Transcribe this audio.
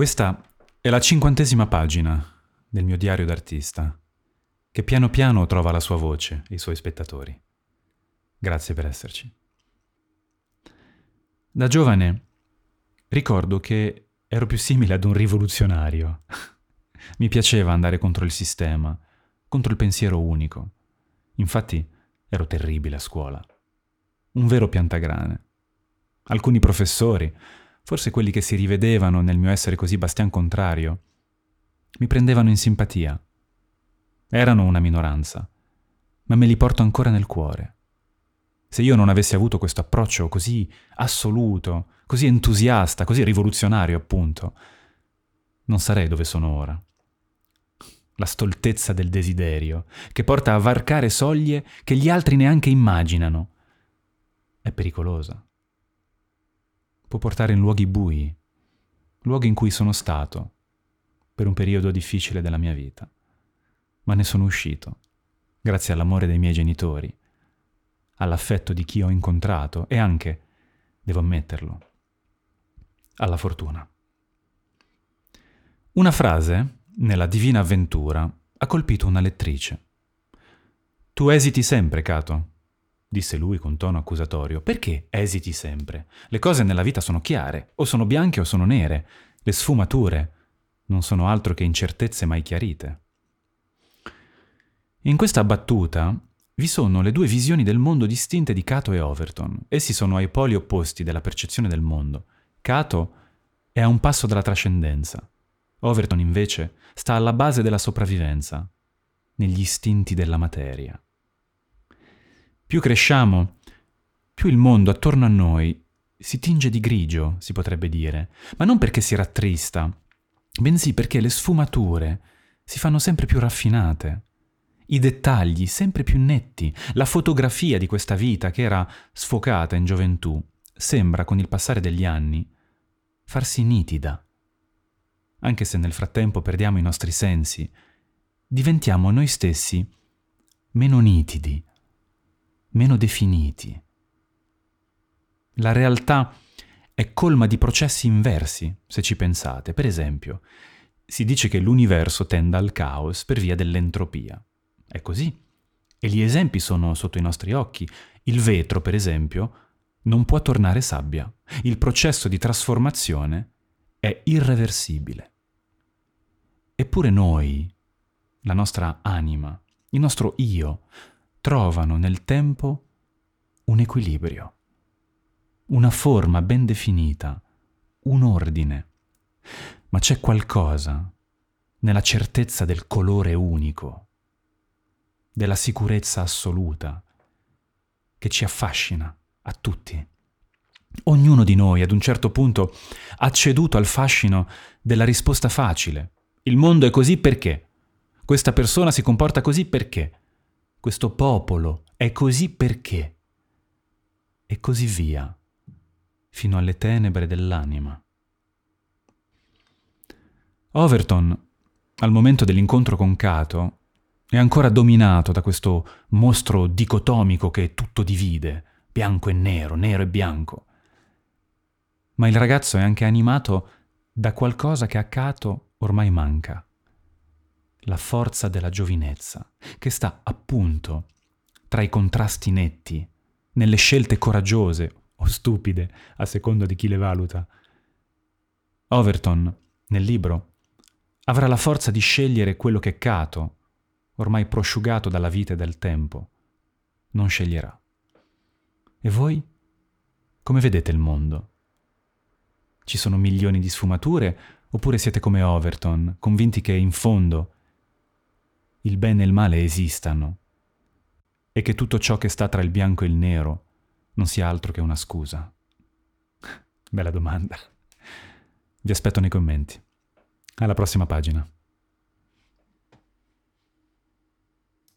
Questa è la cinquantesima pagina del mio diario d'artista, che piano piano trova la sua voce e i suoi spettatori. Grazie per esserci. Da giovane ricordo che ero più simile ad un rivoluzionario. Mi piaceva andare contro il sistema, contro il pensiero unico. Infatti ero terribile a scuola. Un vero piantagrane. Alcuni professori, forse quelli che si rivedevano nel mio essere così bastian contrario, mi prendevano in simpatia. Erano una minoranza, ma me li porto ancora nel cuore. Se io non avessi avuto questo approccio così assoluto, così entusiasta, così rivoluzionario, appunto, non sarei dove sono ora. La stoltezza del desiderio, che porta a varcare soglie che gli altri neanche immaginano, è pericolosa. Può portare in luoghi bui, luoghi in cui sono stato, per un periodo difficile della mia vita. Ma ne sono uscito, grazie all'amore dei miei genitori, all'affetto di chi ho incontrato e anche, devo ammetterlo, alla fortuna. Una frase, nella Divina Avventura, ha colpito una lettrice. Tu esiti sempre, Cato, disse lui con tono accusatorio. Perché esiti sempre? Le cose nella vita sono chiare, o sono bianche o sono nere. Le sfumature non sono altro che incertezze mai chiarite. In questa battuta vi sono le due visioni del mondo distinte di Cato e Overton. Essi sono ai poli opposti della percezione del mondo. Cato è a un passo dalla trascendenza. Overton invece sta alla base della sopravvivenza, negli istinti della materia. Più cresciamo, più il mondo attorno a noi si tinge di grigio, si potrebbe dire, ma non perché si rattrista, bensì perché le sfumature si fanno sempre più raffinate. I dettagli sempre più netti, la fotografia di questa vita che era sfocata in gioventù, sembra con il passare degli anni farsi nitida. Anche se nel frattempo perdiamo i nostri sensi, diventiamo noi stessi meno nitidi, meno definiti. La realtà è colma di processi inversi, se ci pensate. Per esempio, si dice che l'universo tenda al caos per via dell'entropia. È così. E gli esempi sono sotto i nostri occhi. Il vetro, per esempio, non può tornare sabbia. Il processo di trasformazione è irreversibile. Eppure noi, la nostra anima, il nostro io, trovano nel tempo un equilibrio, una forma ben definita, un ordine. Ma c'è qualcosa nella certezza del colore unico della sicurezza assoluta che ci affascina a tutti. Ognuno di noi ad un certo punto ha ceduto al fascino della risposta facile. Il mondo è così perché? Questa persona si comporta così perché? Questo popolo è così perché? E così via, fino alle tenebre dell'anima. Overton, al momento dell'incontro con Cato, è ancora dominato da questo mostro dicotomico che tutto divide, bianco e nero, nero e bianco. Ma il ragazzo è anche animato da qualcosa che a Cato ormai manca, la forza della giovinezza, che sta appunto tra i contrasti netti, nelle scelte coraggiose o stupide, a secondo di chi le valuta. Overton, nel libro, avrà la forza di scegliere quello che Cato, ormai prosciugato dalla vita e dal tempo, non sceglierà. E voi? Come vedete il mondo? Ci sono milioni di sfumature oppure siete come Overton, convinti che in fondo il bene e il male esistano e che tutto ciò che sta tra il bianco e il nero non sia altro che una scusa? Bella domanda. Vi aspetto nei commenti. Alla prossima pagina.